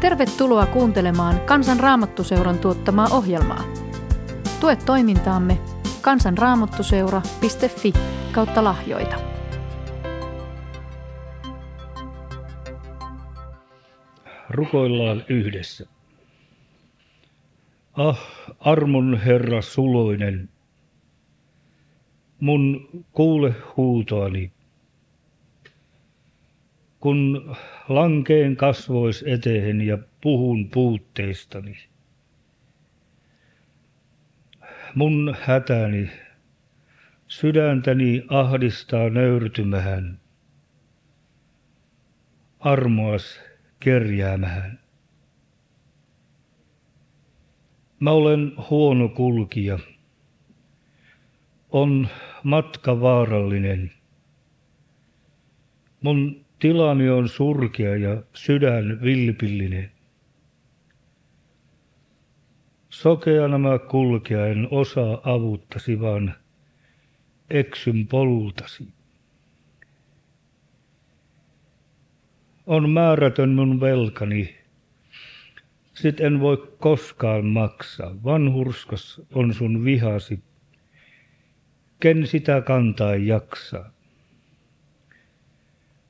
Tervetuloa kuuntelemaan Kansan Raamattuseuran tuottamaa ohjelmaa. Tue toimintaamme kansanraamattuseura.fi kautta lahjoita. Rukoillaan yhdessä. Ah, armon Herra suloinen, mun kuule huutoani. Kun lankeen kasvois eteen ja puhun puutteistani. Mun hätäni, sydäntäni ahdistaa nöyrtymähän. Armoas kerjäämähän. Mä olen huono kulkija. On matka vaarallinen. Mun tilani on surkea ja sydän vilpillinen. Sokeana mä kulkea en osaa avuttasi, vaan eksyn polultasi. On määrätön mun velkani, sit en voi koskaan maksaa. Vanhurskas on sun vihasi, ken sitä kantaa jaksaa.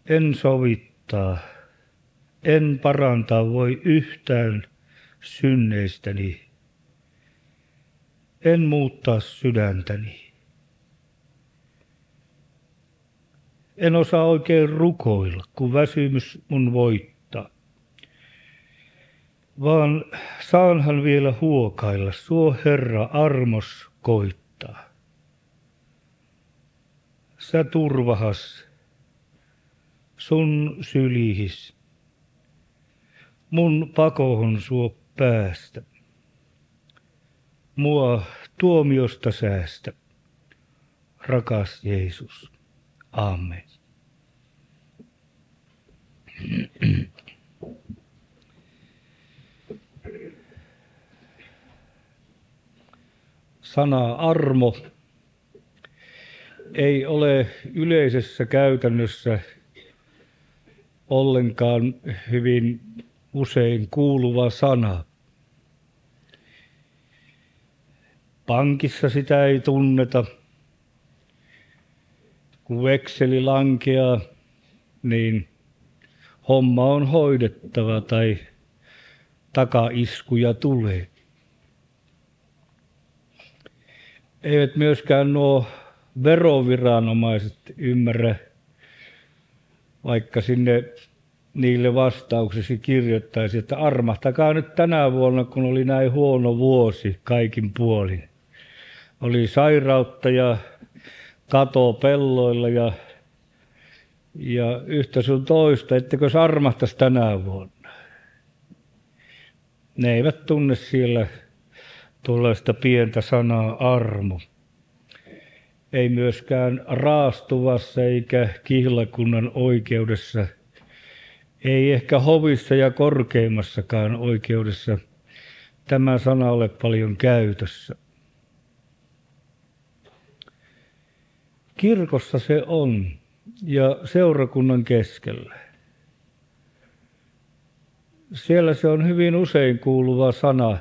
En sovittaa, en parantaa voi yhtään synneistäni. En muuttaa sydäntäni. En osaa oikein rukoilla, kun väsymys mun voittaa. Vaan saanhan vielä huokailla, suo Herra armos koittaa. Sä turvahas sun sylihis. Mun pakohon suo päästä. Mua tuomiosta säästä. Rakas Jeesus. Amen. Sana armo ei ole yleisessä käytännössä ollenkaan hyvin usein kuuluva sana. Pankissa sitä ei tunneta. Kun vekseli lankeaa, niin homma on hoidettava tai takaiskuja tulee. Eivät myöskään nuo veroviranomaiset ymmärrä vaikka sinne niille vastauksesi kirjoittaisi, että armahtakaa nyt tänä vuonna, kun oli näin huono vuosi kaikin puolin. Oli sairautta ja kato pelloilla ja, ja yhtä sun toista, ettekö armahtaisi tänä vuonna. Ne eivät tunne siellä tuollaista pientä sanaa armo ei myöskään raastuvassa eikä kihlakunnan oikeudessa, ei ehkä hovissa ja korkeimmassakaan oikeudessa tämä sana ole paljon käytössä. Kirkossa se on ja seurakunnan keskellä. Siellä se on hyvin usein kuuluva sana.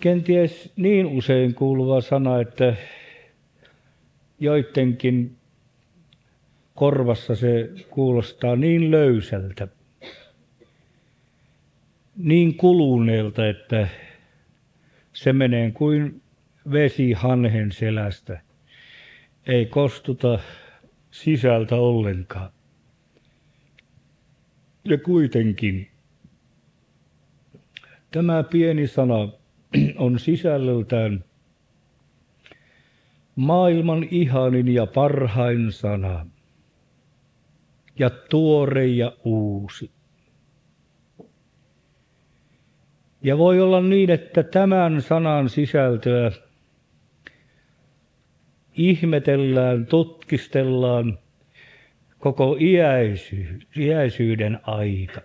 Kenties niin usein kuuluva sana, että joidenkin korvassa se kuulostaa niin löysältä, niin kuluneelta, että se menee kuin vesi hanhen selästä. Ei kostuta sisältä ollenkaan. Ja kuitenkin tämä pieni sana on sisällöltään maailman ihanin ja parhain sana, ja tuore ja uusi. Ja voi olla niin, että tämän sanan sisältöä ihmetellään, tutkistellaan koko iäisy, iäisyyden aika.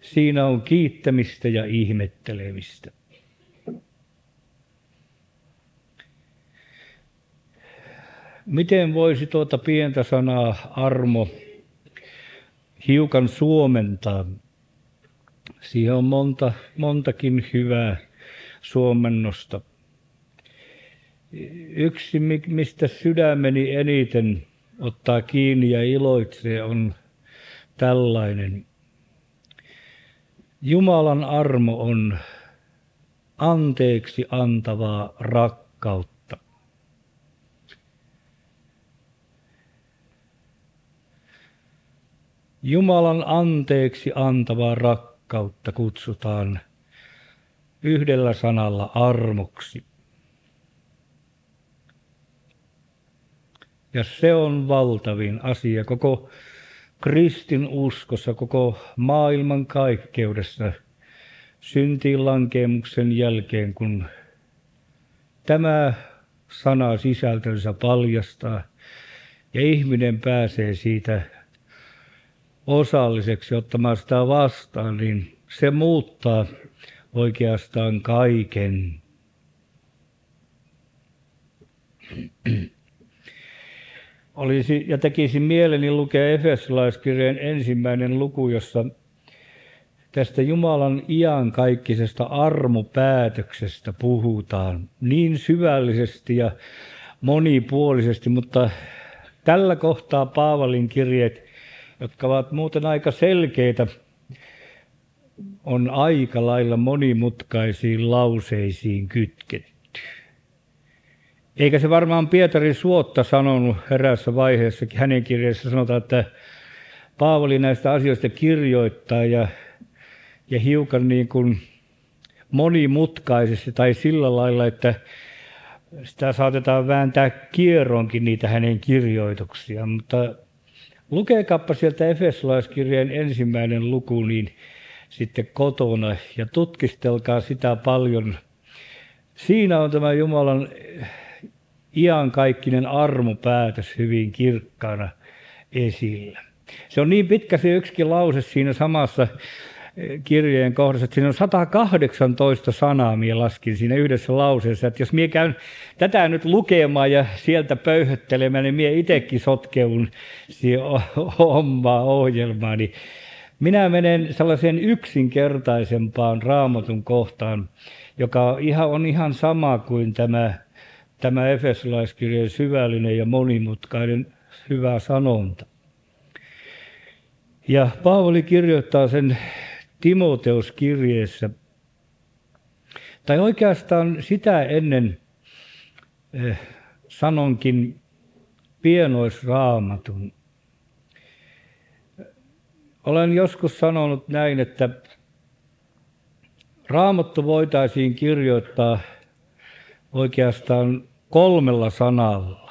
Siinä on kiittämistä ja ihmettelemistä. Miten voisi tuota pientä sanaa armo hiukan suomentaa? Siihen on monta, montakin hyvää suomennosta. Yksi, mistä sydämeni eniten ottaa kiinni ja iloitsee, on tällainen. Jumalan armo on anteeksi antavaa rakkautta. Jumalan anteeksi antavaa rakkautta kutsutaan yhdellä sanalla armoksi. Ja se on valtavin asia koko kristin uskossa, koko maailman kaikkeudessa syntiin lankemuksen jälkeen, kun tämä sana sisältönsä paljastaa ja ihminen pääsee siitä osalliseksi ottamaan sitä vastaan, niin se muuttaa oikeastaan kaiken. Olisi ja tekisin mieleni lukea Efesolaiskirjeen ensimmäinen luku, jossa tästä Jumalan iankaikkisesta armopäätöksestä puhutaan niin syvällisesti ja monipuolisesti, mutta tällä kohtaa Paavalin kirjeet, jotka ovat muuten aika selkeitä, on aika lailla monimutkaisiin lauseisiin kytketty. Eikä se varmaan Pietari Suotta sanonut erässä vaiheessa, hänen kirjeessä sanotaan, että Paavali näistä asioista kirjoittaa ja, ja hiukan niin kuin monimutkaisesti tai sillä lailla, että sitä saatetaan vääntää kierronkin niitä hänen kirjoituksiaan, mutta lukekappa sieltä Efesolaiskirjeen ensimmäinen luku, niin sitten kotona ja tutkistelkaa sitä paljon. Siinä on tämä Jumalan iankaikkinen armopäätös hyvin kirkkaana esillä. Se on niin pitkä se yksikin lause siinä samassa kirjeen kohdassa, että siinä on 118 sanaa, minä laskin siinä yhdessä lauseessa. Että jos minä käyn tätä nyt lukemaan ja sieltä pöyhöttelemään, niin minä itsekin sotkeun siihen omaa ohjelmaa, niin minä menen sellaiseen yksinkertaisempaan raamatun kohtaan, joka ihan, on ihan sama kuin tämä, tämä Efesolaiskirjan syvällinen ja monimutkainen hyvä sanonta. Ja Paavali kirjoittaa sen Timoteuskirjeessä, tai oikeastaan sitä ennen eh, sanonkin pienoisraamatun olen joskus sanonut näin, että raamattu voitaisiin kirjoittaa oikeastaan kolmella sanalla.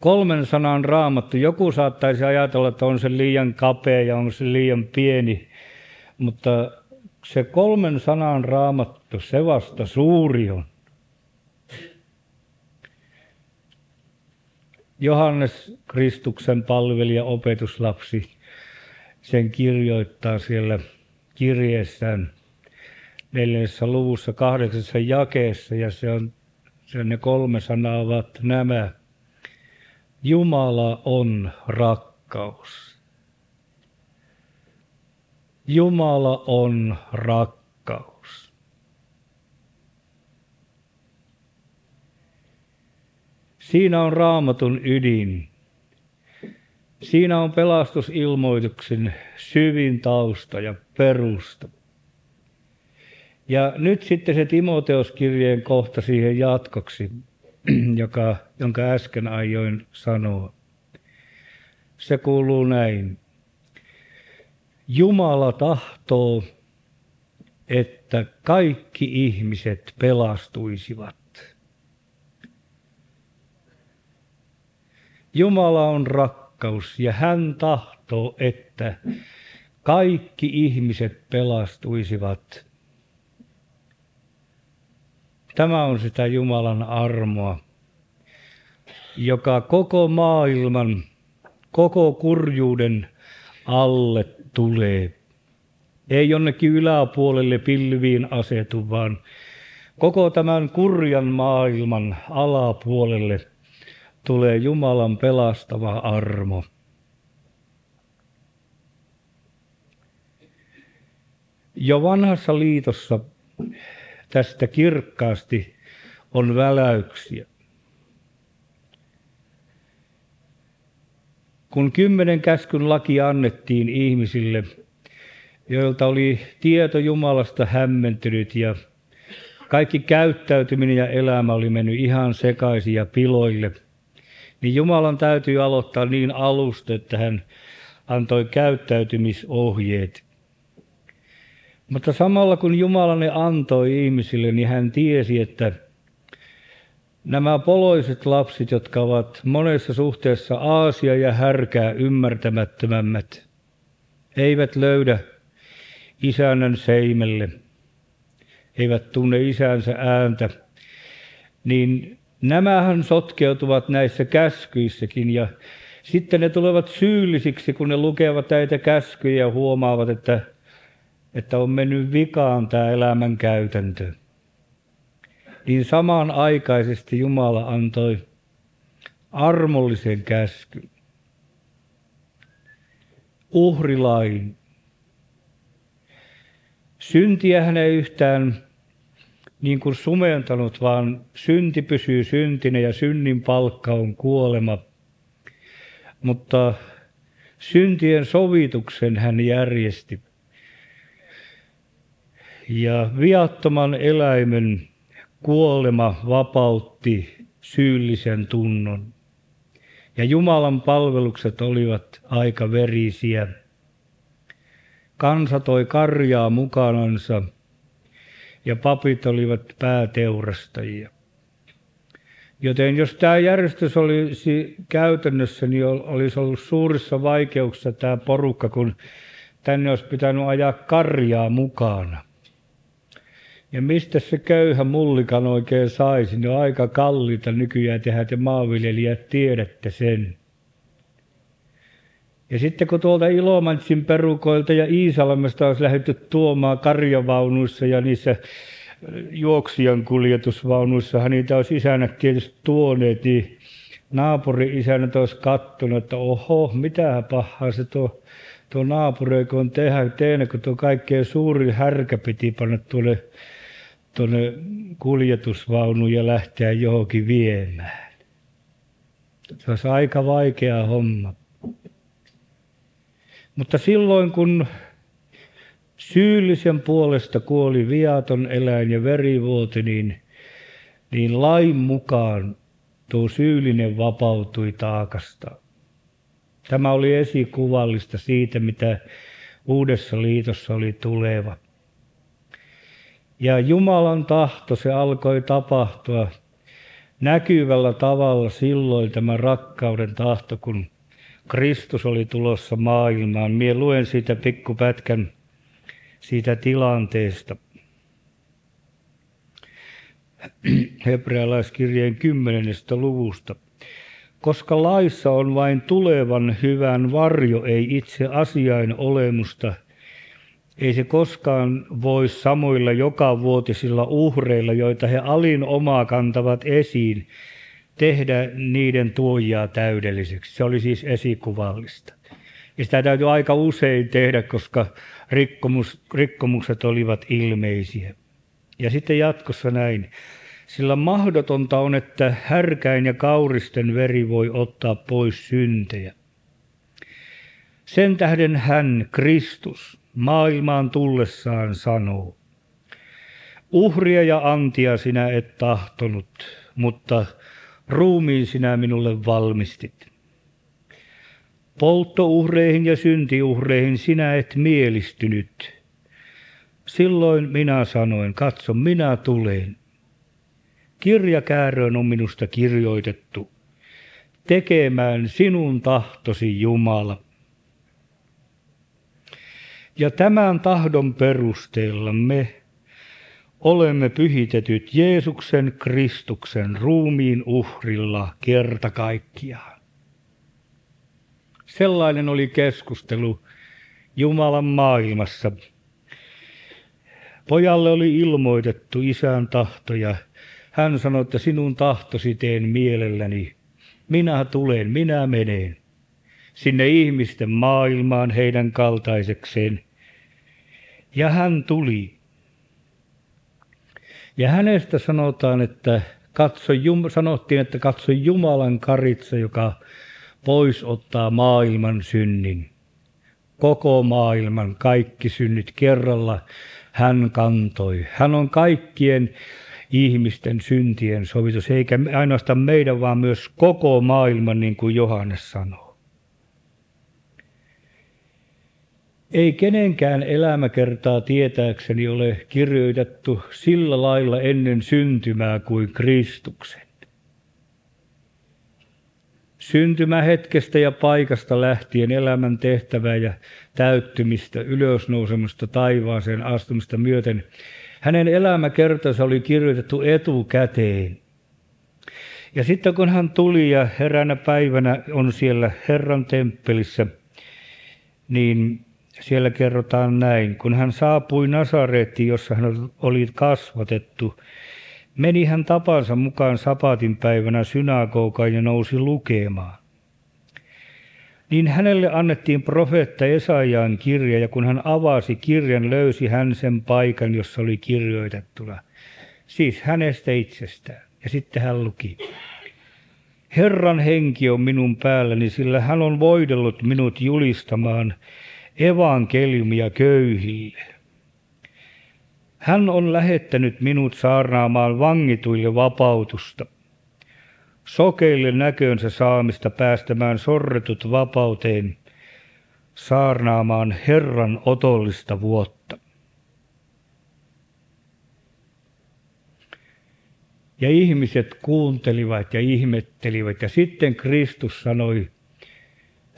Kolmen sanan raamattu. Joku saattaisi ajatella, että on se liian kapea ja on se liian pieni, mutta se kolmen sanan raamattu, se vasta suuri on. Johannes Kristuksen palvelija, opetuslapsi, sen kirjoittaa siellä kirjeessään neljännessä luvussa kahdeksassa jakeessa ja se on, se ne kolme sanaa ovat nämä. Jumala on rakkaus. Jumala on rakkaus. Siinä on raamatun ydin. Siinä on pelastusilmoituksen syvin tausta ja perusta. Ja nyt sitten se Timoteuskirjeen kohta siihen jatkoksi, joka, jonka äsken aioin sanoa. Se kuuluu näin. Jumala tahtoo, että kaikki ihmiset pelastuisivat Jumala on rakkaus ja hän tahtoo, että kaikki ihmiset pelastuisivat. Tämä on sitä Jumalan armoa, joka koko maailman, koko kurjuuden alle tulee. Ei jonnekin yläpuolelle pilviin asetu, vaan koko tämän kurjan maailman alapuolelle – tulee Jumalan pelastava armo. Jo vanhassa liitossa tästä kirkkaasti on väläyksiä. Kun kymmenen käskyn laki annettiin ihmisille, joilta oli tieto Jumalasta hämmentynyt ja kaikki käyttäytyminen ja elämä oli mennyt ihan sekaisin ja piloille, niin Jumalan täytyy aloittaa niin alusta, että hän antoi käyttäytymisohjeet. Mutta samalla kun Jumala ne antoi ihmisille, niin hän tiesi, että nämä poloiset lapset, jotka ovat monessa suhteessa aasia ja härkää ymmärtämättömämmät, eivät löydä isännän seimelle, eivät tunne isänsä ääntä, niin nämähän sotkeutuvat näissä käskyissäkin ja sitten ne tulevat syyllisiksi, kun ne lukevat näitä käskyjä ja huomaavat, että, että on mennyt vikaan tämä elämän käytäntö. Niin samanaikaisesti Jumala antoi armollisen käskyn, uhrilain. Syntiä hän ei yhtään niin kuin sumentanut, vaan synti pysyy syntinä ja synnin palkka on kuolema. Mutta syntien sovituksen hän järjesti. Ja viattoman eläimen kuolema vapautti syyllisen tunnon. Ja Jumalan palvelukset olivat aika verisiä. Kansa toi karjaa mukanansa ja papit olivat pääteurastajia. Joten jos tämä järjestys olisi käytännössä, niin olisi ollut suurissa vaikeuksissa tämä porukka, kun tänne olisi pitänyt ajaa karjaa mukana. Ja mistä se köyhä mullikan oikein saisi, niin on aika kalliita nykyään tehdä, te maanviljelijät tiedätte sen. Ja sitten kun tuolta Ilomantsin perukoilta ja Iisalmesta olisi lähdetty tuomaan karjavaunuissa ja niissä juoksijan kuljetusvaunuissahan niitä olisi isännät tietysti tuoneet, niin naapuri-isännät olisi kattonut, että oho, mitä pahaa se tuo, tuo naapuri on tehdä, tehdä, kun tuo kaikkein suuri härkä piti panna tuonne, tuonne kuljetusvaunuun ja lähteä johonkin viemään. Se olisi aika vaikea homma. Mutta silloin kun syyllisen puolesta kuoli viaton eläin ja verivuoti, niin, niin lain mukaan tuo syyllinen vapautui taakasta. Tämä oli esikuvallista siitä, mitä uudessa liitossa oli tuleva. Ja Jumalan tahto, se alkoi tapahtua näkyvällä tavalla silloin tämä rakkauden tahto, kun Kristus oli tulossa maailmaan. Mie luen siitä pikkupätkän siitä tilanteesta. Hebrealaiskirjeen kymmenennestä luvusta. Koska laissa on vain tulevan hyvän varjo, ei itse asiain olemusta, ei se koskaan voi samoilla joka vuotisilla uhreilla, joita he alin omaa kantavat esiin, tehdä niiden tuojaa täydelliseksi. Se oli siis esikuvallista. Ja sitä täytyy aika usein tehdä, koska rikkomus, rikkomukset olivat ilmeisiä. Ja sitten jatkossa näin. Sillä mahdotonta on, että härkäin ja kauristen veri voi ottaa pois syntejä. Sen tähden hän, Kristus, maailmaan tullessaan sanoo, uhria ja antia sinä et tahtonut, mutta ruumiin sinä minulle valmistit. Polttouhreihin ja syntiuhreihin sinä et mielistynyt. Silloin minä sanoin, katso, minä tulen. Kirjakääröön on minusta kirjoitettu, tekemään sinun tahtosi Jumala. Ja tämän tahdon perusteella me olemme pyhitetyt Jeesuksen Kristuksen ruumiin uhrilla kerta kaikkiaan. Sellainen oli keskustelu Jumalan maailmassa. Pojalle oli ilmoitettu isän tahto ja hän sanoi, että sinun tahtosi teen mielelläni. Minä tulen, minä menen sinne ihmisten maailmaan heidän kaltaisekseen. Ja hän tuli. Ja hänestä sanotaan, että katso, sanottiin, että katso Jumalan karitsa, joka pois ottaa maailman synnin. Koko maailman kaikki synnit kerralla hän kantoi. Hän on kaikkien ihmisten syntien sovitus, eikä ainoastaan meidän, vaan myös koko maailman, niin kuin Johannes sanoo. Ei kenenkään elämäkertaa tietääkseni ole kirjoitettu sillä lailla ennen syntymää kuin Kristuksen. Syntymähetkestä ja paikasta lähtien elämän tehtävää ja täyttymistä, ylösnousemasta taivaaseen astumista myöten, hänen elämäkertansa oli kirjoitettu etukäteen. Ja sitten kun hän tuli ja heränä päivänä on siellä Herran temppelissä, niin siellä kerrotaan näin. Kun hän saapui Nasarettiin, jossa hän oli kasvatettu, meni hän tapansa mukaan sapatin päivänä synagogaan ja nousi lukemaan. Niin hänelle annettiin profeetta Esaiaan kirja, ja kun hän avasi kirjan, löysi hän sen paikan, jossa oli kirjoitettuna. Siis hänestä itsestään. Ja sitten hän luki. Herran henki on minun päälläni, sillä hän on voidellut minut julistamaan evankeliumia köyhille. Hän on lähettänyt minut saarnaamaan vangituille vapautusta, sokeille näkönsä saamista päästämään sorretut vapauteen, saarnaamaan Herran otollista vuotta. Ja ihmiset kuuntelivat ja ihmettelivät, ja sitten Kristus sanoi,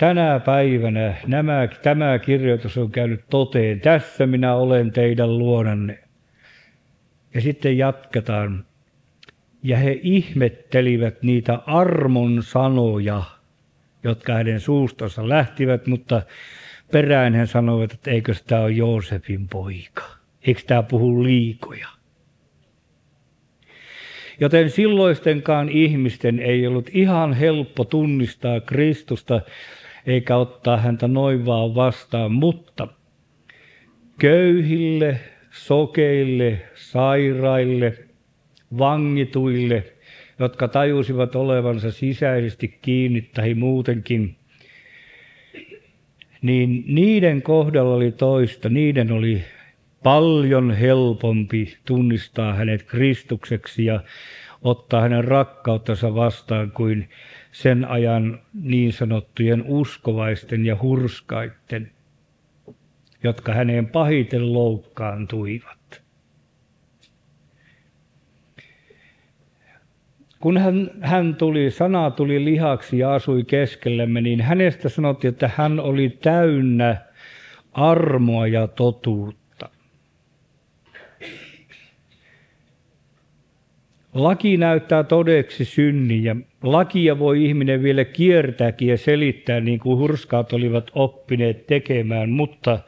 tänä päivänä nämä, tämä kirjoitus on käynyt toteen. Tässä minä olen teidän luonanne. Ja sitten jatketaan. Ja he ihmettelivät niitä armon sanoja, jotka hänen suustansa lähtivät, mutta perään he sanoivat, että eikö tämä ole Joosefin poika. Eikö tämä puhu liikoja? Joten silloistenkaan ihmisten ei ollut ihan helppo tunnistaa Kristusta eikä ottaa häntä noin vaan vastaan, mutta köyhille, sokeille, sairaille, vangituille, jotka tajusivat olevansa sisäisesti kiinni tai muutenkin, niin niiden kohdalla oli toista, niiden oli paljon helpompi tunnistaa hänet Kristukseksi ja ottaa hänen rakkauttansa vastaan kuin sen ajan niin sanottujen uskovaisten ja hurskaitten, jotka häneen pahiten loukkaantuivat. Kun hän, hän tuli, sana tuli lihaksi ja asui keskellemme, niin hänestä sanottiin, että hän oli täynnä armoa ja totuutta Laki näyttää todeksi synnin ja lakia voi ihminen vielä kiertääkin ja selittää niin kuin hurskaat olivat oppineet tekemään, mutta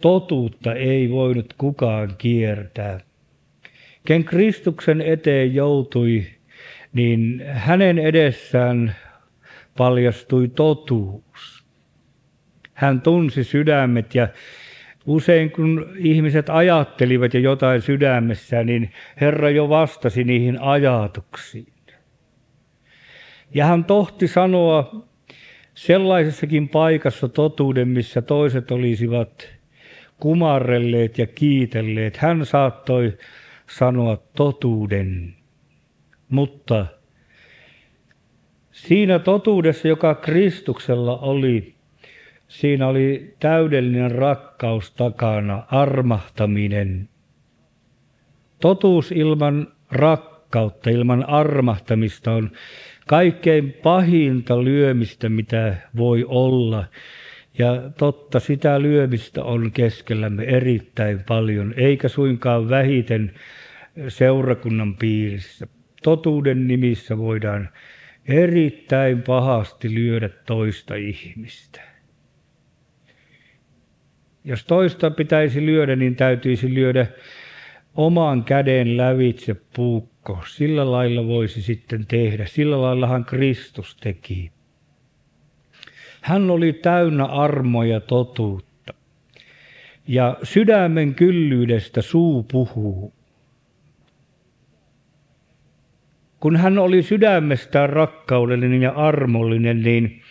totuutta ei voinut kukaan kiertää. Ken Kristuksen eteen joutui, niin hänen edessään paljastui totuus. Hän tunsi sydämet ja Usein kun ihmiset ajattelivat jo jotain sydämessään, niin Herra jo vastasi niihin ajatuksiin. Ja hän tohti sanoa sellaisessakin paikassa totuuden, missä toiset olisivat kumarrelleet ja kiitelleet. Hän saattoi sanoa totuuden, mutta siinä totuudessa, joka Kristuksella oli, Siinä oli täydellinen rakkaus takana, armahtaminen. Totuus ilman rakkautta, ilman armahtamista on kaikkein pahinta lyömistä, mitä voi olla. Ja totta, sitä lyömistä on keskellämme erittäin paljon, eikä suinkaan vähiten seurakunnan piirissä. Totuuden nimissä voidaan erittäin pahasti lyödä toista ihmistä. Jos toista pitäisi lyödä, niin täytyisi lyödä oman käden lävitse puukko. Sillä lailla voisi sitten tehdä. Sillä laillahan Kristus teki. Hän oli täynnä armoja totuutta. Ja sydämen kyllyydestä suu puhuu. Kun hän oli sydämestään rakkaudellinen ja armollinen, niin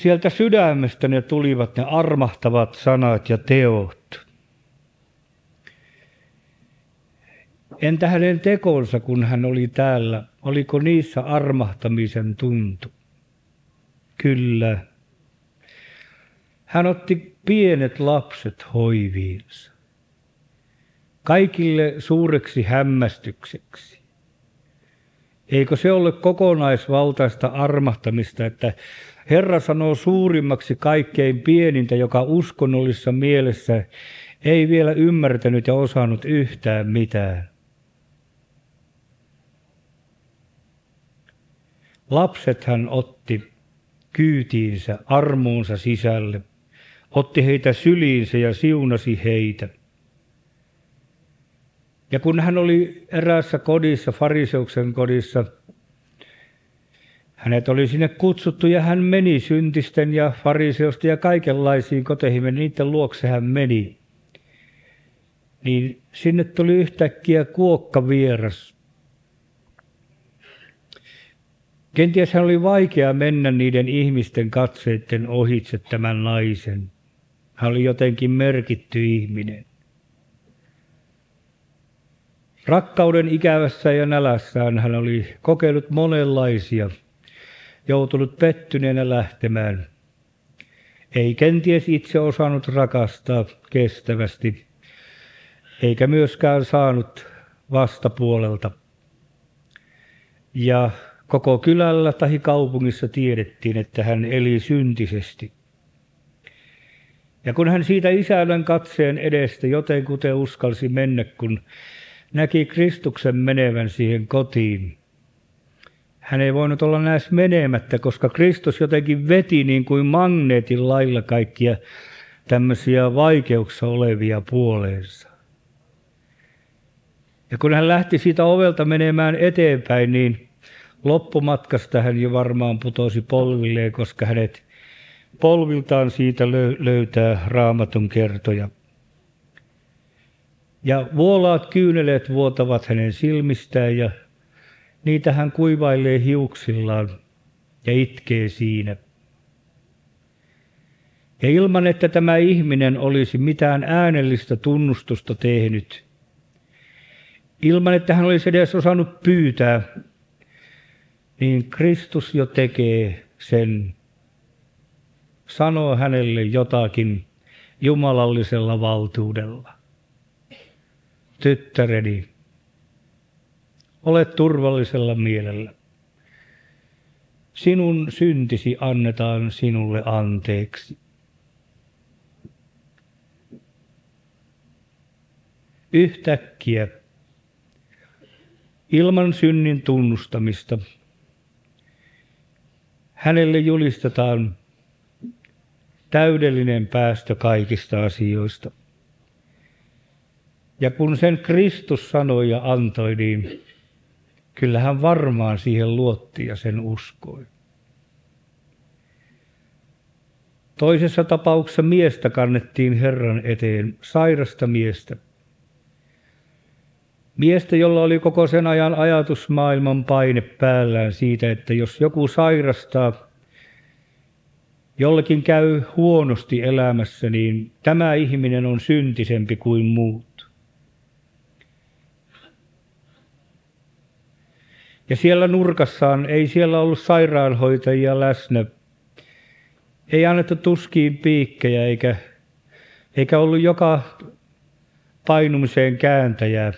sieltä sydämestä ne tulivat ne armahtavat sanat ja teot. Entä hänen tekonsa, kun hän oli täällä, oliko niissä armahtamisen tuntu? Kyllä. Hän otti pienet lapset hoiviinsa. Kaikille suureksi hämmästykseksi. Eikö se ole kokonaisvaltaista armahtamista, että Herra sanoo suurimmaksi kaikkein pienintä, joka uskonnollisessa mielessä ei vielä ymmärtänyt ja osannut yhtään mitään. Lapset hän otti kyytiinsä, armuunsa sisälle, otti heitä syliinsä ja siunasi heitä. Ja kun hän oli eräässä kodissa, fariseuksen kodissa, hänet oli sinne kutsuttu ja hän meni syntisten ja fariseusta ja kaikenlaisiin koteihin, ja niiden luokse hän meni. Niin sinne tuli yhtäkkiä kuokka vieras. Kenties hän oli vaikea mennä niiden ihmisten katseiden ohitse tämän naisen. Hän oli jotenkin merkitty ihminen. Rakkauden ikävässä ja nälässään hän oli kokeillut monenlaisia, joutunut pettyneenä lähtemään. Ei kenties itse osannut rakastaa kestävästi, eikä myöskään saanut vastapuolelta. Ja koko kylällä tai kaupungissa tiedettiin, että hän eli syntisesti. Ja kun hän siitä isännän katseen edestä jotenkuten uskalsi mennä, kun näki Kristuksen menevän siihen kotiin, hän ei voinut olla näissä menemättä, koska Kristus jotenkin veti niin kuin magneetin lailla kaikkia tämmöisiä vaikeuksia olevia puoleensa. Ja kun hän lähti siitä ovelta menemään eteenpäin, niin loppumatkasta hän jo varmaan putosi polvilleen, koska hänet polviltaan siitä löytää raamatun kertoja. Ja vuolaat kyyneleet vuotavat hänen silmistään ja niitä hän kuivailee hiuksillaan ja itkee siinä. Ja ilman, että tämä ihminen olisi mitään äänellistä tunnustusta tehnyt, ilman, että hän olisi edes osannut pyytää, niin Kristus jo tekee sen sanoo hänelle jotakin jumalallisella valtuudella. Tyttäreni, ole turvallisella mielellä. Sinun syntisi annetaan sinulle anteeksi. Yhtäkkiä, ilman synnin tunnustamista, hänelle julistetaan täydellinen päästö kaikista asioista. Ja kun sen Kristus sanoi ja antoi, niin kyllähän varmaan siihen luotti ja sen uskoi. Toisessa tapauksessa miestä kannettiin Herran eteen, sairasta miestä. Miestä, jolla oli koko sen ajan ajatusmaailman paine päällään siitä, että jos joku sairastaa, jollekin käy huonosti elämässä, niin tämä ihminen on syntisempi kuin muut. Ja siellä nurkassaan ei siellä ollut sairaanhoitajia läsnä. Ei annettu tuskiin piikkejä eikä, eikä ollut joka painumiseen kääntäjää.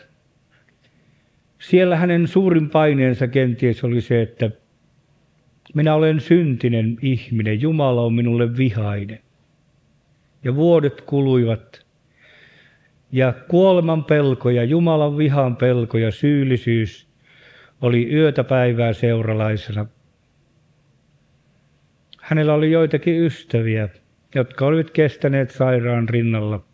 Siellä hänen suurin paineensa kenties oli se, että minä olen syntinen ihminen, Jumala on minulle vihainen. Ja vuodet kuluivat. Ja kuoleman pelko ja Jumalan vihan pelko ja syyllisyys oli yötä päivää seuralaisena. Hänellä oli joitakin ystäviä, jotka olivat kestäneet sairaan rinnalla.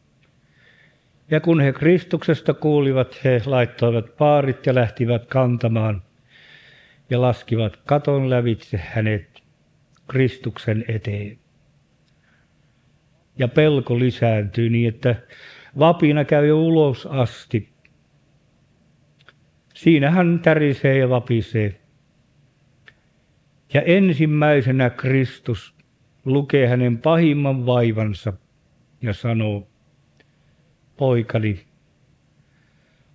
Ja kun he Kristuksesta kuulivat, he laittoivat paarit ja lähtivät kantamaan ja laskivat katon lävitse hänet Kristuksen eteen. ja pelko lisääntyy niin, että vapina käy jo ulos asti. Siinä hän tärisee ja vapisee. Ja ensimmäisenä Kristus lukee hänen pahimman vaivansa ja sanoo, poikani,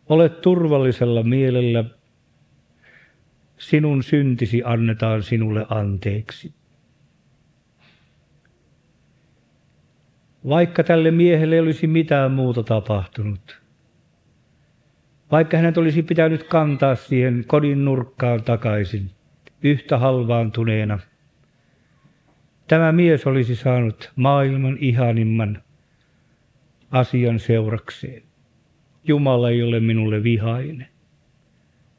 olet turvallisella mielellä, sinun syntisi annetaan sinulle anteeksi. Vaikka tälle miehelle ei olisi mitään muuta tapahtunut, vaikka hänet olisi pitänyt kantaa siihen kodin nurkkaan takaisin, yhtä halvaantuneena, tämä mies olisi saanut maailman ihanimman asian seurakseen. Jumala ei ole minulle vihainen.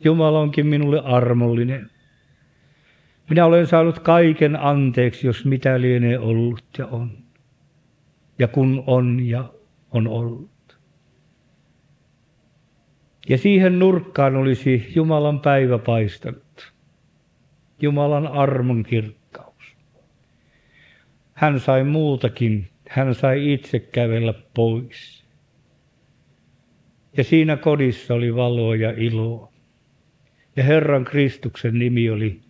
Jumala onkin minulle armollinen. Minä olen saanut kaiken anteeksi, jos mitä lienee ollut ja on. Ja kun on ja on ollut. Ja siihen nurkkaan olisi Jumalan päivä paistanut. Jumalan armon kirkkaus. Hän sai muutakin. Hän sai itse kävellä pois. Ja siinä kodissa oli valoa ja iloa. Ja Herran Kristuksen nimi oli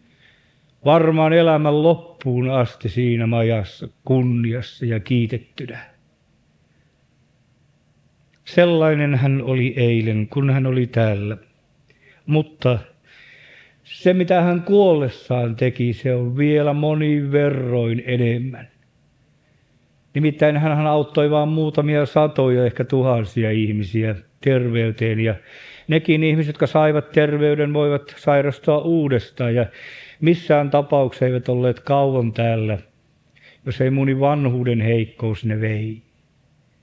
varmaan elämän loppuun asti siinä majassa kunniassa ja kiitettynä. Sellainen hän oli eilen, kun hän oli täällä. Mutta se, mitä hän kuollessaan teki, se on vielä monin verroin enemmän. Nimittäin hän auttoi vain muutamia satoja, ehkä tuhansia ihmisiä terveyteen ja nekin ihmiset, jotka saivat terveyden, voivat sairastua uudestaan ja missään tapauksessa eivät olleet kauan täällä, jos ei muni vanhuuden heikkous ne vei.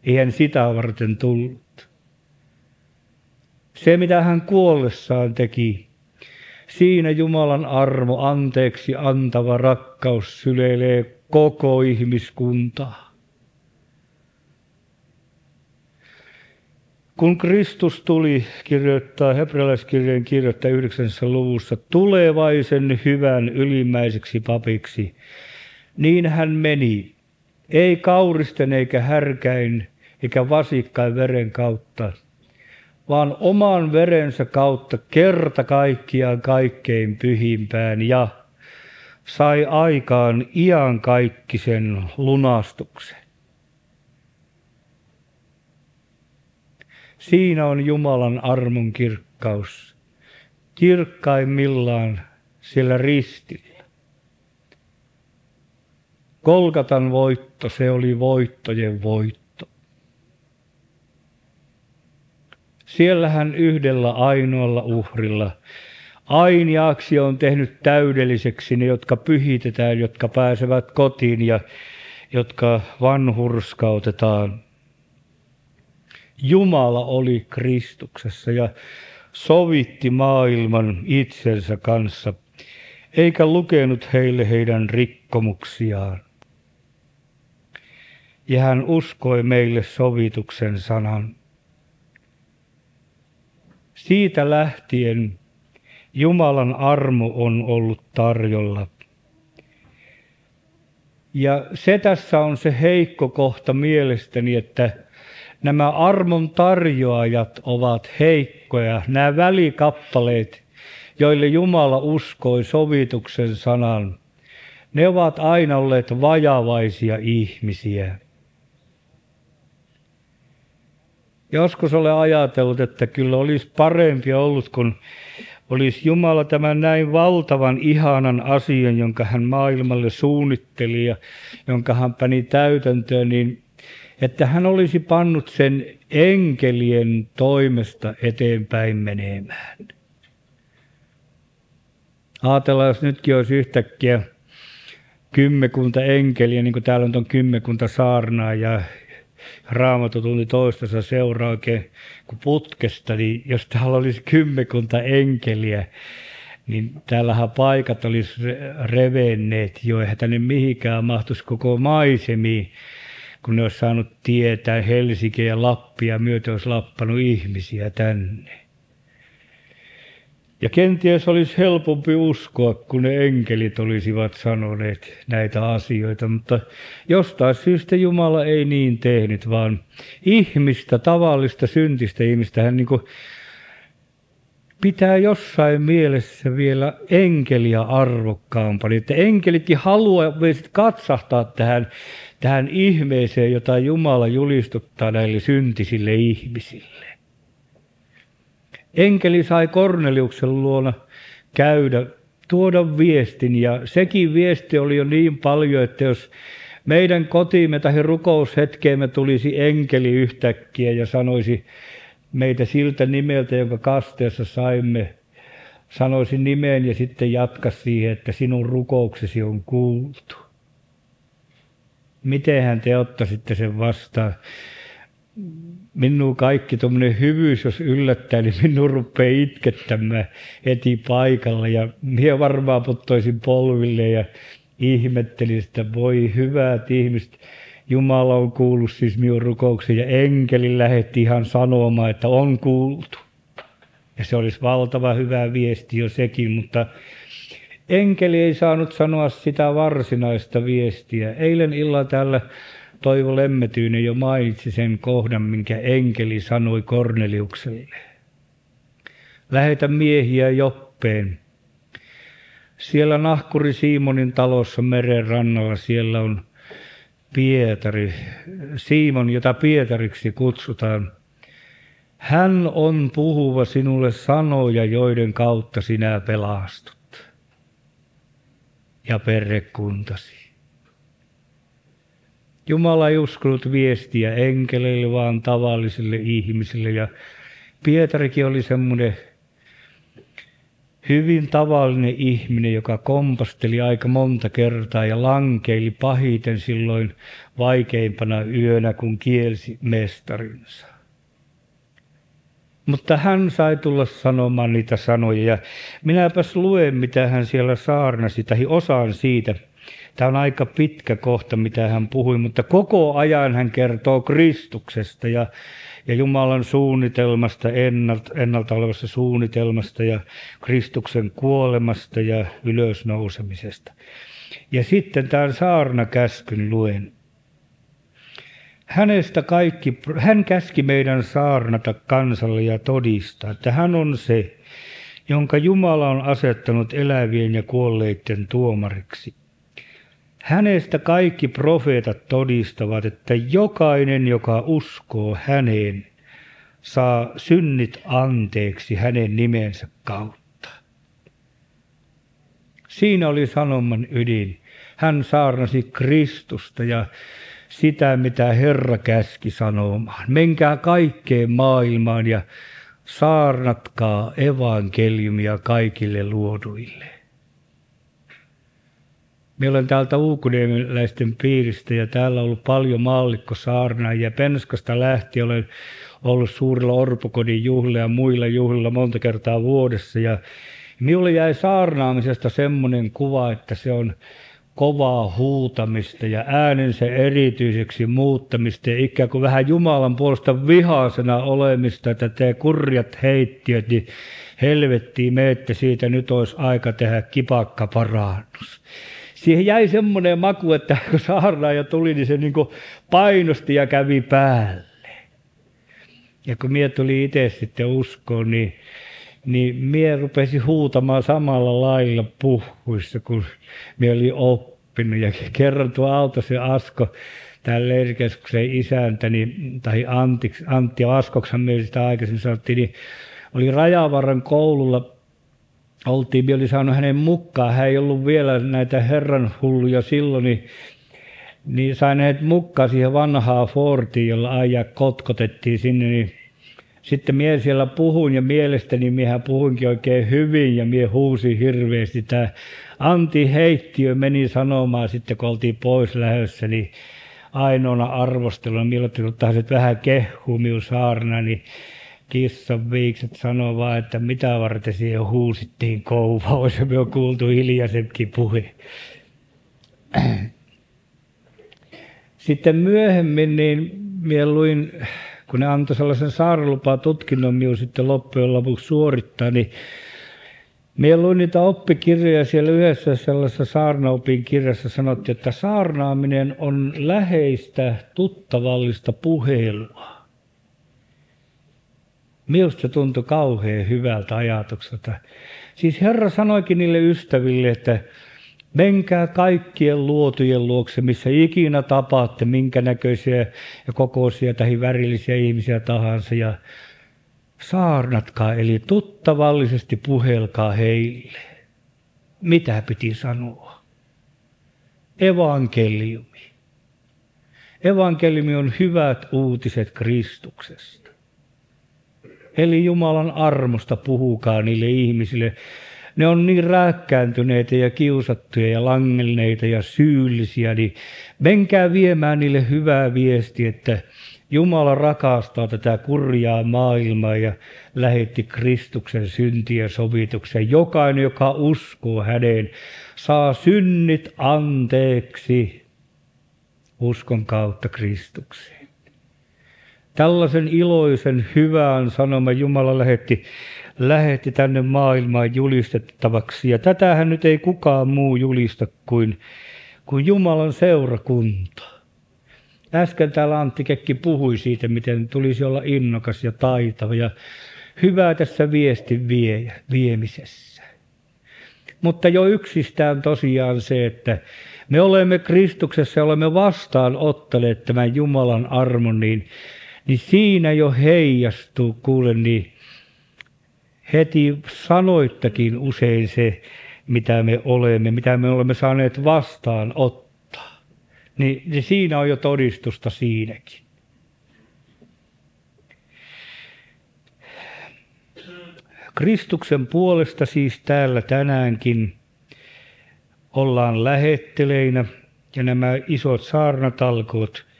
Eihän sitä varten tullut. Se, mitä hän kuollessaan teki, siinä Jumalan armo, anteeksi antava rakkaus syleilee koko ihmiskuntaa. Kun Kristus tuli, kirjoittaa hebrealaiskirjeen kirjoittaa 9. luvussa, tulevaisen hyvän ylimmäiseksi papiksi, niin hän meni, ei kauristen eikä härkäin eikä vasikkain veren kautta, vaan oman verensä kautta kerta kaikkiaan kaikkein pyhimpään ja sai aikaan iankaikkisen lunastuksen. Siinä on Jumalan armon kirkkaus. Kirkkaimmillaan siellä ristillä. Kolkatan voitto, se oli voittojen voitto. Siellähän yhdellä ainoalla uhrilla ainiaksi on tehnyt täydelliseksi ne, jotka pyhitetään, jotka pääsevät kotiin ja jotka vanhurskautetaan. Jumala oli Kristuksessa ja sovitti maailman itsensä kanssa, eikä lukenut heille heidän rikkomuksiaan. Ja hän uskoi meille sovituksen sanan. Siitä lähtien Jumalan armo on ollut tarjolla. Ja se tässä on se heikko kohta mielestäni, että nämä armon tarjoajat ovat heikkoja. Nämä välikappaleet, joille Jumala uskoi sovituksen sanan, ne ovat aina olleet vajavaisia ihmisiä. Joskus olen ajatellut, että kyllä olisi parempi ollut, kun olisi Jumala tämän näin valtavan ihanan asian, jonka hän maailmalle suunnitteli ja jonka hän pani täytäntöön, niin että hän olisi pannut sen enkelien toimesta eteenpäin menemään. Ajatellaan, jos nytkin olisi yhtäkkiä kymmenkunta enkeliä, niin kuin täällä on kymmenkunta saarnaa ja raamattu tunti toistensa seuraa oikein kuin putkesta, niin jos täällä olisi kymmenkunta enkeliä, niin täällähän paikat olisi revenneet jo, eihän tänne mihinkään mahtuisi koko maisemiin kun ne olisi saanut tietää Helsinkiä ja Lappia myöten olisi lappanut ihmisiä tänne. Ja kenties olisi helpompi uskoa, kun ne enkelit olisivat sanoneet näitä asioita, mutta jostain syystä Jumala ei niin tehnyt, vaan ihmistä, tavallista syntistä ihmistä, hän niin pitää jossain mielessä vielä enkeliä arvokkaampana. Että enkelitkin haluaa katsahtaa tähän, tähän ihmeeseen, jota Jumala julistuttaa näille syntisille ihmisille. Enkeli sai Korneliuksen luona käydä, tuoda viestin ja sekin viesti oli jo niin paljon, että jos meidän kotiimme tai rukoushetkeemme tulisi enkeli yhtäkkiä ja sanoisi meitä siltä nimeltä, jonka kasteessa saimme, sanoisi nimeen ja sitten jatka siihen, että sinun rukouksesi on kuultu. Mitenhän te ottaisitte sen vastaan? Minun kaikki tuommoinen hyvyys, jos yllättää, niin minun rupeaa itkettämään heti paikalla. Ja minä varmaan puttoisin polville ja ihmettelin, että voi hyvät ihmiset, Jumala on kuullut siis minun rukouksen ja enkeli lähetti ihan sanomaan, että on kuultu. Ja se olisi valtava hyvä viesti jo sekin, mutta enkeli ei saanut sanoa sitä varsinaista viestiä. Eilen illalla täällä Toivo Lemmetyinen jo mainitsi sen kohdan, minkä enkeli sanoi Korneliukselle. Lähetä miehiä Joppeen. Siellä nahkuri Simonin talossa meren rannalla, siellä on Pietari, Simon, jota Pietariksi kutsutaan. Hän on puhuva sinulle sanoja, joiden kautta sinä pelastut ja perrekuntasi. Jumala ei uskonut viestiä enkeleille, vaan tavallisille ihmisille. Ja Pietarikin oli semmoinen hyvin tavallinen ihminen, joka kompasteli aika monta kertaa ja lankeili pahiten silloin vaikeimpana yönä, kun kielsi mestarinsa. Mutta hän sai tulla sanomaan niitä sanoja ja minäpäs luen, mitä hän siellä saarnasi, tai osaan siitä – Tämä on aika pitkä kohta, mitä hän puhui, mutta koko ajan hän kertoo Kristuksesta ja, ja Jumalan suunnitelmasta, ennalta, ennalta olevasta suunnitelmasta ja Kristuksen kuolemasta ja ylösnousemisesta. Ja sitten tämän saarnakäskyn luen. Hänestä kaikki, hän käski meidän saarnata kansalle ja todistaa, että hän on se, jonka Jumala on asettanut elävien ja kuolleiden tuomariksi. Hänestä kaikki profeetat todistavat, että jokainen, joka uskoo häneen, saa synnit anteeksi hänen nimensä kautta. Siinä oli sanoman ydin. Hän saarnasi Kristusta ja sitä, mitä Herra käski sanomaan. Menkää kaikkeen maailmaan ja saarnatkaa evankeliumia kaikille luoduille. Minä olen täältä uukuniemeläisten piiristä ja täällä on ollut paljon maallikkosaarnaajia. Penskasta lähti olen ollut suurilla orpokodin juhlilla ja muilla juhlilla monta kertaa vuodessa. Ja minulle jäi saarnaamisesta semmoinen kuva, että se on kovaa huutamista ja äänensä erityiseksi muuttamista ja ikään kuin vähän Jumalan puolesta vihaisena olemista, että te kurjat heittiöt, niin helvettiin meette siitä nyt olisi aika tehdä kipakka parannus siihen jäi semmoinen maku, että kun saarnaaja tuli, niin se niin painosti ja kävi päälle. Ja kun mie tuli itse sitten uskoon, niin, niin mie rupesi huutamaan samalla lailla puhuissa, kun mie oli oppinut. Ja kerran tuo Aaltosen Asko, tämä leirikeskuksen isäntä, niin, tai Antti, Antti Askoksan me sitä aikaisemmin sanottiin, niin oli Rajavaran koululla oltiin, minä oli saanut hänen mukaan, hän ei ollut vielä näitä herran hulluja silloin, niin, niin sain hänet mukaan siihen vanhaan Fortiin, jolla ajaa kotkotettiin sinne, niin sitten mie siellä puhun ja mielestäni miehän puhuinkin oikein hyvin ja mie huusin hirveästi. Tämä Antti Heittiö meni sanomaan sitten, kun oltiin pois lähdössä, niin ainoana arvosteluna, milloin vähän kehuu minun saarna, niin kissan viikset sanoi vaan, että mitä varten siihen huusittiin kouvaus ja me kuultu hiljaisempi puhe. Sitten myöhemmin niin minä luin, kun ne antoi sellaisen saarelupaa tutkinnon minun sitten loppujen lopuksi suorittaa, niin Minä luin niitä oppikirjoja siellä yhdessä sellaisessa saarnaopin kirjassa sanottiin, että saarnaaminen on läheistä, tuttavallista puhelua. Minusta se tuntui kauhean hyvältä ajatukselta. Siis Herra sanoikin niille ystäville, että menkää kaikkien luotujen luokse, missä ikinä tapaatte, minkä näköisiä ja kokoisia tai värillisiä ihmisiä tahansa. Ja saarnatkaa, eli tuttavallisesti puhelkaa heille. Mitä piti sanoa? Evankeliumi. Evankeliumi on hyvät uutiset Kristuksesta. Eli Jumalan armosta puhukaa niille ihmisille. Ne on niin rääkkääntyneitä ja kiusattuja ja langelneita ja syyllisiä, niin menkää viemään niille hyvää viestiä, että Jumala rakastaa tätä kurjaa maailmaa ja lähetti Kristuksen syntiä sovituksen. Jokainen, joka uskoo häneen, saa synnit anteeksi uskon kautta Kristukseen. Tällaisen iloisen hyvän sanoman Jumala lähetti, lähetti tänne maailmaan julistettavaksi. Ja tätähän nyt ei kukaan muu julista kuin, kuin Jumalan seurakunta. Äsken täällä Antti Kekki puhui siitä, miten tulisi olla innokas ja taitava ja hyvä tässä viestin vie, viemisessä. Mutta jo yksistään tosiaan se, että me olemme Kristuksessa ja olemme vastaanottaneet tämän Jumalan armon, niin, niin siinä jo heijastuu, kuule, niin heti sanoittakin usein se, mitä me olemme, mitä me olemme saaneet vastaanottaa niin, niin siinä on jo todistusta siinäkin. Kristuksen puolesta siis täällä tänäänkin ollaan lähetteleinä ja nämä isot saarnatalkoot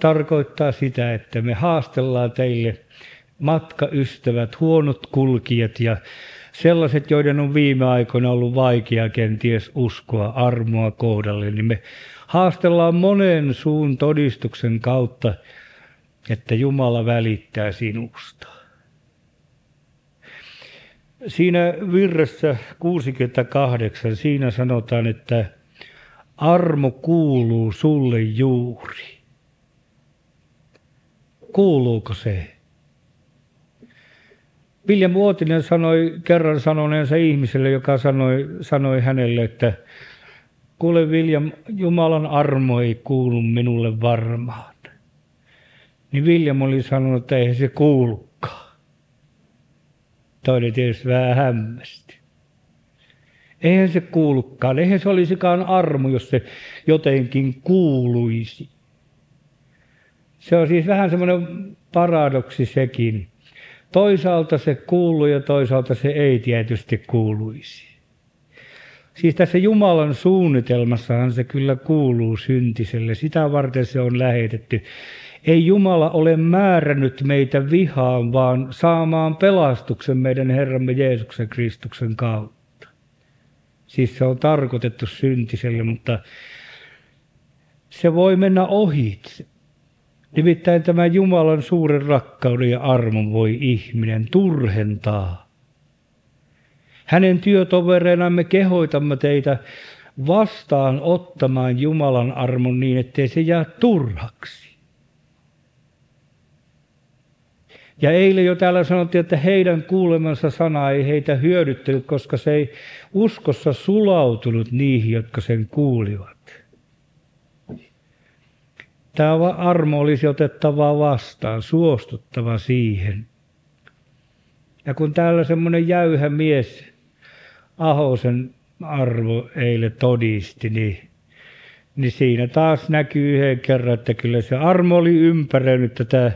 tarkoittaa sitä, että me haastellaan teille matkaystävät, huonot kulkijat ja sellaiset, joiden on viime aikoina ollut vaikea kenties uskoa armoa kohdalle, niin me haastellaan monen suun todistuksen kautta, että Jumala välittää sinusta. Siinä virressä 68, siinä sanotaan, että armo kuuluu sulle juuri. Kuuluuko se? Vilja Muotinen sanoi kerran sanoneensa ihmiselle, joka sanoi, sanoi hänelle, että kuule Viljam, Jumalan armo ei kuulu minulle varmaan. Niin Viljam oli sanonut, että eihän se kuulukaan. Toinen tietysti vähän hämmästi. Eihän se kuulukaan, eihän se olisikaan armo, jos se jotenkin kuuluisi. Se on siis vähän semmoinen paradoksi sekin. Toisaalta se kuuluu ja toisaalta se ei tietysti kuuluisi. Siis tässä Jumalan suunnitelmassahan se kyllä kuuluu syntiselle. Sitä varten se on lähetetty. Ei Jumala ole määrännyt meitä vihaan, vaan saamaan pelastuksen meidän Herramme Jeesuksen Kristuksen kautta. Siis se on tarkoitettu syntiselle, mutta se voi mennä ohitse. Nimittäin tämä Jumalan suuren rakkauden ja armon voi ihminen turhentaa. Hänen työtovereinamme kehoitamme teitä vastaan ottamaan Jumalan armon niin, ettei se jää turhaksi. Ja eilen jo täällä sanottiin, että heidän kuulemansa sana ei heitä hyödyttänyt, koska se ei uskossa sulautunut niihin, jotka sen kuulivat. Tämä armo olisi otettava vastaan, suostuttava siihen. Ja kun täällä semmoinen jäyhä mies Ahosen arvo eilen todisti, niin, niin siinä taas näkyy yhden kerran, että kyllä se armo oli ympäröinyt tätä,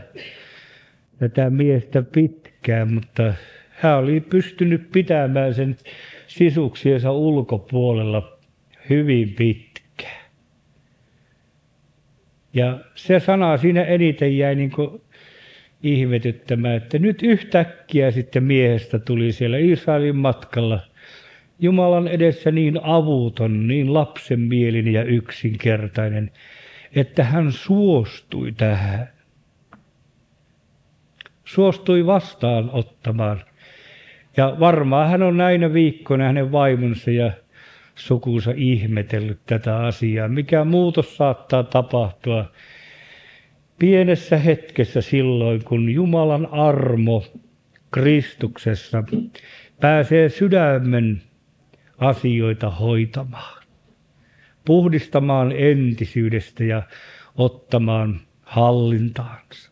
tätä miestä pitkään, mutta hän oli pystynyt pitämään sen sisuksiensa ulkopuolella hyvin pitkään. Ja se sana siinä eniten jäi niin kuin ihmetyttämään, että nyt yhtäkkiä sitten miehestä tuli siellä Israelin matkalla Jumalan edessä niin avuton, niin lapsenmielinen ja yksinkertainen, että hän suostui tähän. Suostui vastaanottamaan Ja varmaan hän on näinä viikkoina hänen vaimonsa ja sukunsa ihmetellyt tätä asiaa. Mikä muutos saattaa tapahtua pienessä hetkessä silloin, kun Jumalan armo Kristuksessa pääsee sydämen asioita hoitamaan, puhdistamaan entisyydestä ja ottamaan hallintaansa.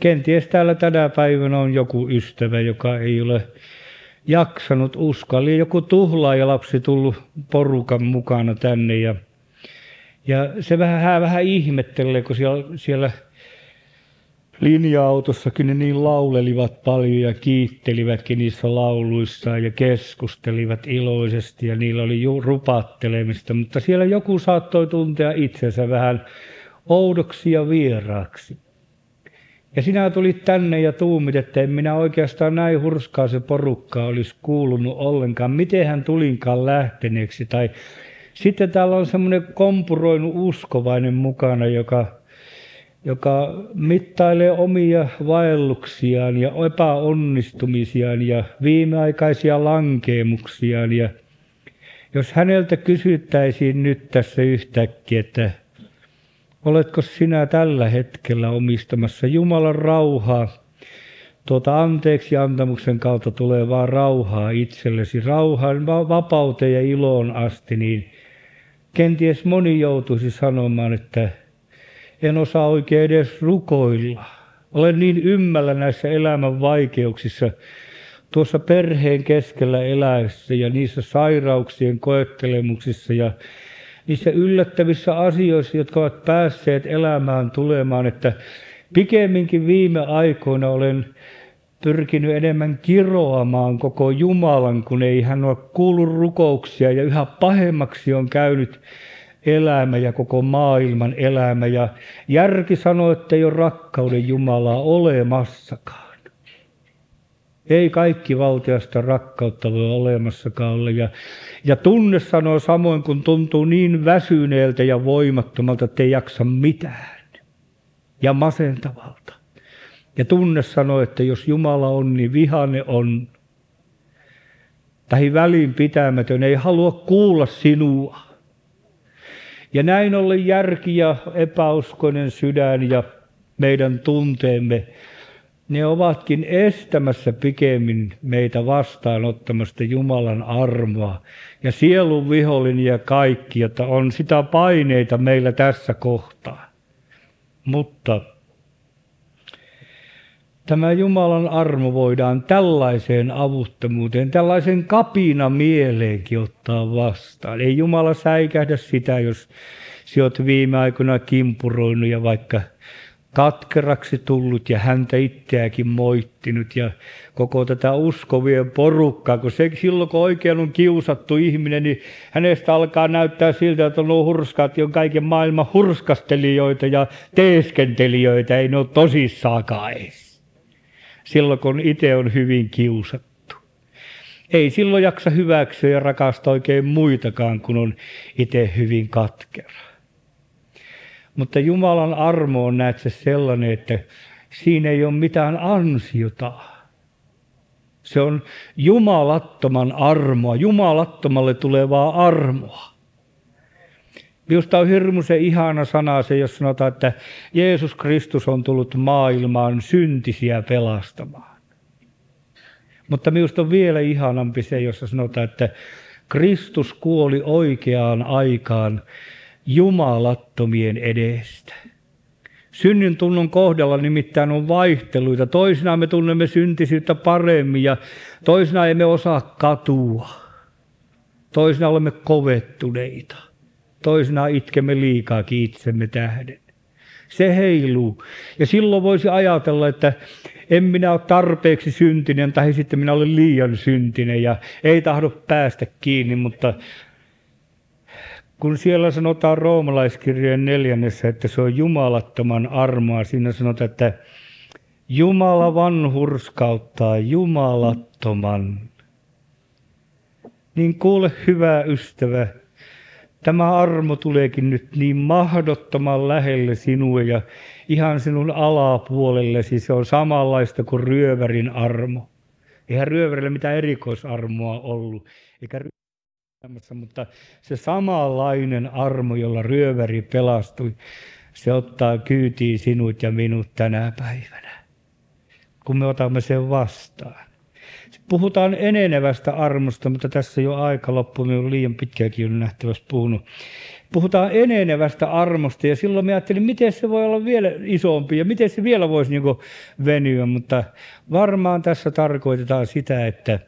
Kenties täällä tänä päivänä on joku ystävä, joka ei ole jaksanut uskallia. Joku tuhlaajalapsi tullut porukan mukana tänne ja, ja se vähän, hän vähän ihmettelee, kun siellä, siellä linja-autossakin ne niin laulelivat paljon ja kiittelivätkin niissä lauluissaan ja keskustelivat iloisesti ja niillä oli rupattelemista, mutta siellä joku saattoi tuntea itsensä vähän oudoksi ja vieraaksi. Ja sinä tulit tänne ja tuumit, että en minä oikeastaan näin hurskaa se porukka olisi kuulunut ollenkaan. Miten hän tulinkaan lähteneeksi? Tai sitten täällä on semmoinen kompuroinut uskovainen mukana, joka, joka mittailee omia vaelluksiaan ja epäonnistumisiaan ja viimeaikaisia lankeemuksiaan. Ja jos häneltä kysyttäisiin nyt tässä yhtäkkiä, että Oletko sinä tällä hetkellä omistamassa Jumalan rauhaa, tuota anteeksi antamuksen kautta tulevaa rauhaa itsellesi, rauhaan, vapauteen ja iloon asti, niin kenties moni joutuisi sanomaan, että en osaa oikein edes rukoilla. Olen niin ymmällä näissä elämän vaikeuksissa, tuossa perheen keskellä eläessä ja niissä sairauksien koettelemuksissa ja niissä yllättävissä asioissa, jotka ovat päässeet elämään tulemaan, että pikemminkin viime aikoina olen pyrkinyt enemmän kiroamaan koko Jumalan, kun ei hän ole kuullut rukouksia ja yhä pahemmaksi on käynyt elämä ja koko maailman elämä. Ja järki sanoo, että ei ole rakkauden Jumalaa olemassakaan. Ei kaikki valtiasta rakkautta voi olemassakaan olla. Ja, ja tunne sanoo samoin, kun tuntuu niin väsyneeltä ja voimattomalta, että ei jaksa mitään. Ja masentavalta. Ja tunne sanoo, että jos Jumala on, niin vihane on. Tai välinpitämätön, ei halua kuulla sinua. Ja näin ollen järki ja epäuskoinen sydän ja meidän tunteemme ne ovatkin estämässä pikemmin meitä vastaanottamasta Jumalan armoa. Ja sielun vihollinen ja kaikki, että on sitä paineita meillä tässä kohtaa. Mutta tämä Jumalan armo voidaan tällaiseen avuttomuuteen, tällaisen kapina mieleenkin ottaa vastaan. Ei Jumala säikähdä sitä, jos sinä olet viime aikoina kimpuroinut ja vaikka katkeraksi tullut ja häntä itseäkin moittinut ja koko tätä uskovien porukkaa, kun se silloin kun oikein on kiusattu ihminen, niin hänestä alkaa näyttää siltä, että on hurskaat, on kaiken maailman hurskastelijoita ja teeskentelijöitä, ei ne ole tosissaakaan edes. Silloin kun itse on hyvin kiusattu. Ei silloin jaksa hyväksyä ja rakastaa oikein muitakaan, kun on itse hyvin katkera. Mutta Jumalan armo on näet se sellainen, että siinä ei ole mitään ansiota. Se on jumalattoman armoa, jumalattomalle tulevaa armoa. Minusta on hirmuisen ihana sana se, jos sanotaan, että Jeesus Kristus on tullut maailmaan syntisiä pelastamaan. Mutta minusta on vielä ihanampi se, jossa sanotaan, että Kristus kuoli oikeaan aikaan jumalattomien edestä. Synnin tunnon kohdalla nimittäin on vaihteluita. Toisinaan me tunnemme syntisyyttä paremmin ja toisinaan emme osaa katua. Toisinaan olemme kovettuneita. Toisinaan itkemme liikaa itsemme tähden. Se heiluu. Ja silloin voisi ajatella, että en minä ole tarpeeksi syntinen tai sitten minä olen liian syntinen ja ei tahdo päästä kiinni, mutta kun siellä sanotaan roomalaiskirjeen neljännessä, että se on jumalattoman armoa, siinä sanotaan, että Jumala vanhurskauttaa jumalattoman. Niin kuule hyvä ystävä, Tämä armo tuleekin nyt niin mahdottoman lähelle sinua ja ihan sinun alapuolellesi. Se on samanlaista kuin ryövärin armo. Eihän ryövärillä mitään erikoisarmoa ollut, eikä mutta se samanlainen armo, jolla ryöväri pelastui, se ottaa kyytiin sinut ja minut tänä päivänä, kun me otamme sen vastaan. Puhutaan enenevästä armosta, mutta tässä jo aika loppu, me on liian pitkäänkin on nähtävästi puhunut. Puhutaan enenevästä armosta ja silloin mä ajattelin, miten se voi olla vielä isompi ja miten se vielä voisi niin venyä, mutta varmaan tässä tarkoitetaan sitä, että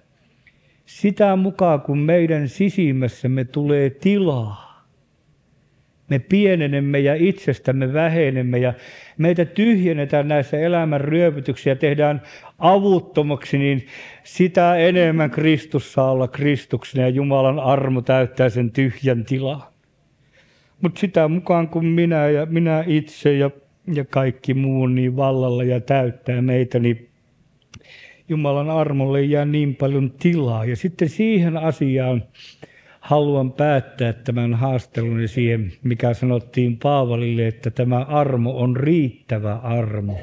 sitä mukaan kun meidän sisimmässämme tulee tilaa, me pienenemme ja itsestämme vähenemme ja meitä tyhjennetään näissä elämän ryöpytyksiä, tehdään avuttomaksi, niin sitä enemmän Kristus saa olla Kristuksena ja Jumalan armo täyttää sen tyhjän tilaa. Mutta sitä mukaan kun minä ja minä itse ja, ja kaikki muu niin vallalla ja täyttää meitä, niin Jumalan armolle jää niin paljon tilaa. Ja sitten siihen asiaan haluan päättää tämän haastelun siihen, mikä sanottiin Paavalille, että tämä armo on riittävä armo.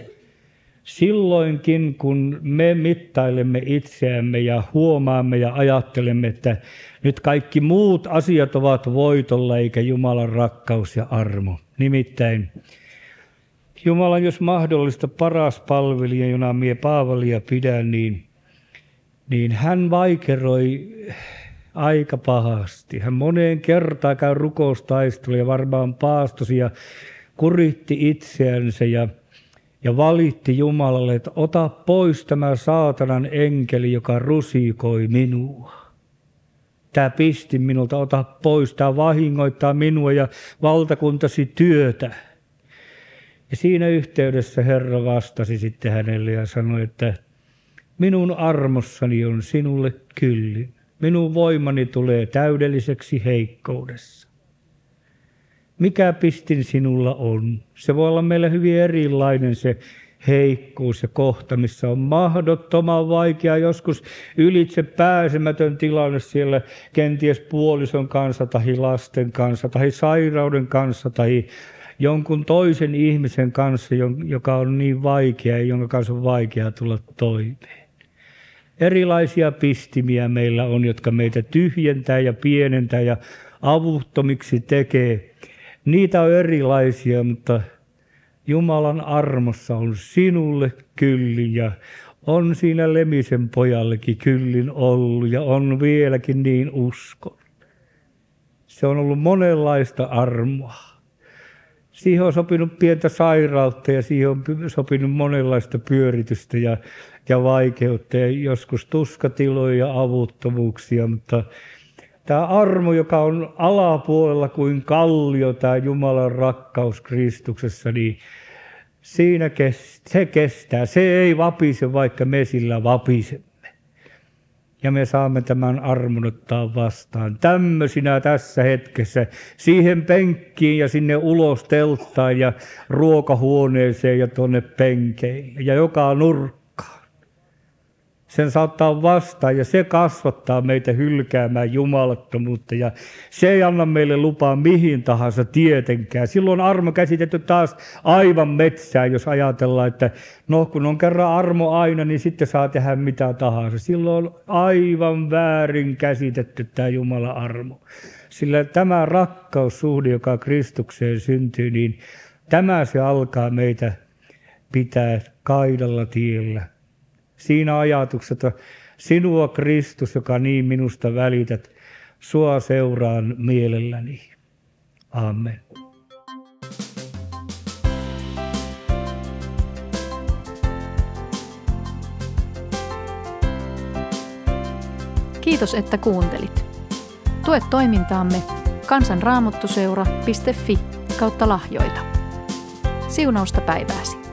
Silloinkin, kun me mittailemme itseämme ja huomaamme ja ajattelemme, että nyt kaikki muut asiat ovat voitolla eikä Jumalan rakkaus ja armo. Nimittäin Jumalan, jos mahdollista, paras palvelija, jona mie Paavalia pidän, niin, niin hän vaikeroi aika pahasti. Hän moneen kertaan käy rukoustaistelua ja varmaan paastosi ja kuritti itseänsä ja, ja valitti Jumalalle, että ota pois tämä saatanan enkeli, joka rusikoi minua. Tämä pisti minulta, ota pois, tämä vahingoittaa minua ja valtakuntasi työtä. Ja siinä yhteydessä Herra vastasi sitten hänelle ja sanoi, että minun armossani on sinulle kyllin. Minun voimani tulee täydelliseksi heikkoudessa. Mikä pistin sinulla on? Se voi olla meille hyvin erilainen se heikkous ja kohta, missä on mahdottoman vaikea, joskus ylitse pääsemätön tilanne siellä kenties puolison kanssa tai lasten kanssa tai sairauden kanssa tai jonkun toisen ihmisen kanssa, joka on niin vaikea ja jonka kanssa on vaikea tulla toimeen. Erilaisia pistimiä meillä on, jotka meitä tyhjentää ja pienentää ja avuttomiksi tekee. Niitä on erilaisia, mutta Jumalan armossa on sinulle kyllin ja on siinä Lemisen pojallekin kyllin ollut ja on vieläkin niin uskon. Se on ollut monenlaista armoa. Siihen on sopinut pientä sairautta ja siihen on sopinut monenlaista pyöritystä ja, ja vaikeutta ja joskus tuskatiloja ja avuttomuuksia, mutta tämä armo, joka on alapuolella kuin kallio, tämä Jumalan rakkaus Kristuksessa, niin siinä se kestää. Se ei vapise, vaikka me sillä vapisemme ja me saamme tämän armon ottaa vastaan. Tämmöisinä tässä hetkessä siihen penkkiin ja sinne ulos telttaan ja ruokahuoneeseen ja tuonne penkeille ja joka nurkka sen saattaa vastaan ja se kasvattaa meitä hylkäämään jumalattomuutta ja se ei anna meille lupaa mihin tahansa tietenkään. Silloin armo käsitetty taas aivan metsään, jos ajatellaan, että no kun on kerran armo aina, niin sitten saa tehdä mitä tahansa. Silloin on aivan väärin käsitetty tämä Jumalan armo. Sillä tämä rakkaussuhde, joka Kristukseen syntyy, niin tämä se alkaa meitä pitää kaidalla tiellä siinä ajatuksessa, että sinua Kristus, joka niin minusta välität, sua seuraan mielelläni. Amen. Kiitos, että kuuntelit. Tue toimintaamme kansanraamottuseura.fi kautta lahjoita. Siunausta päivääsi.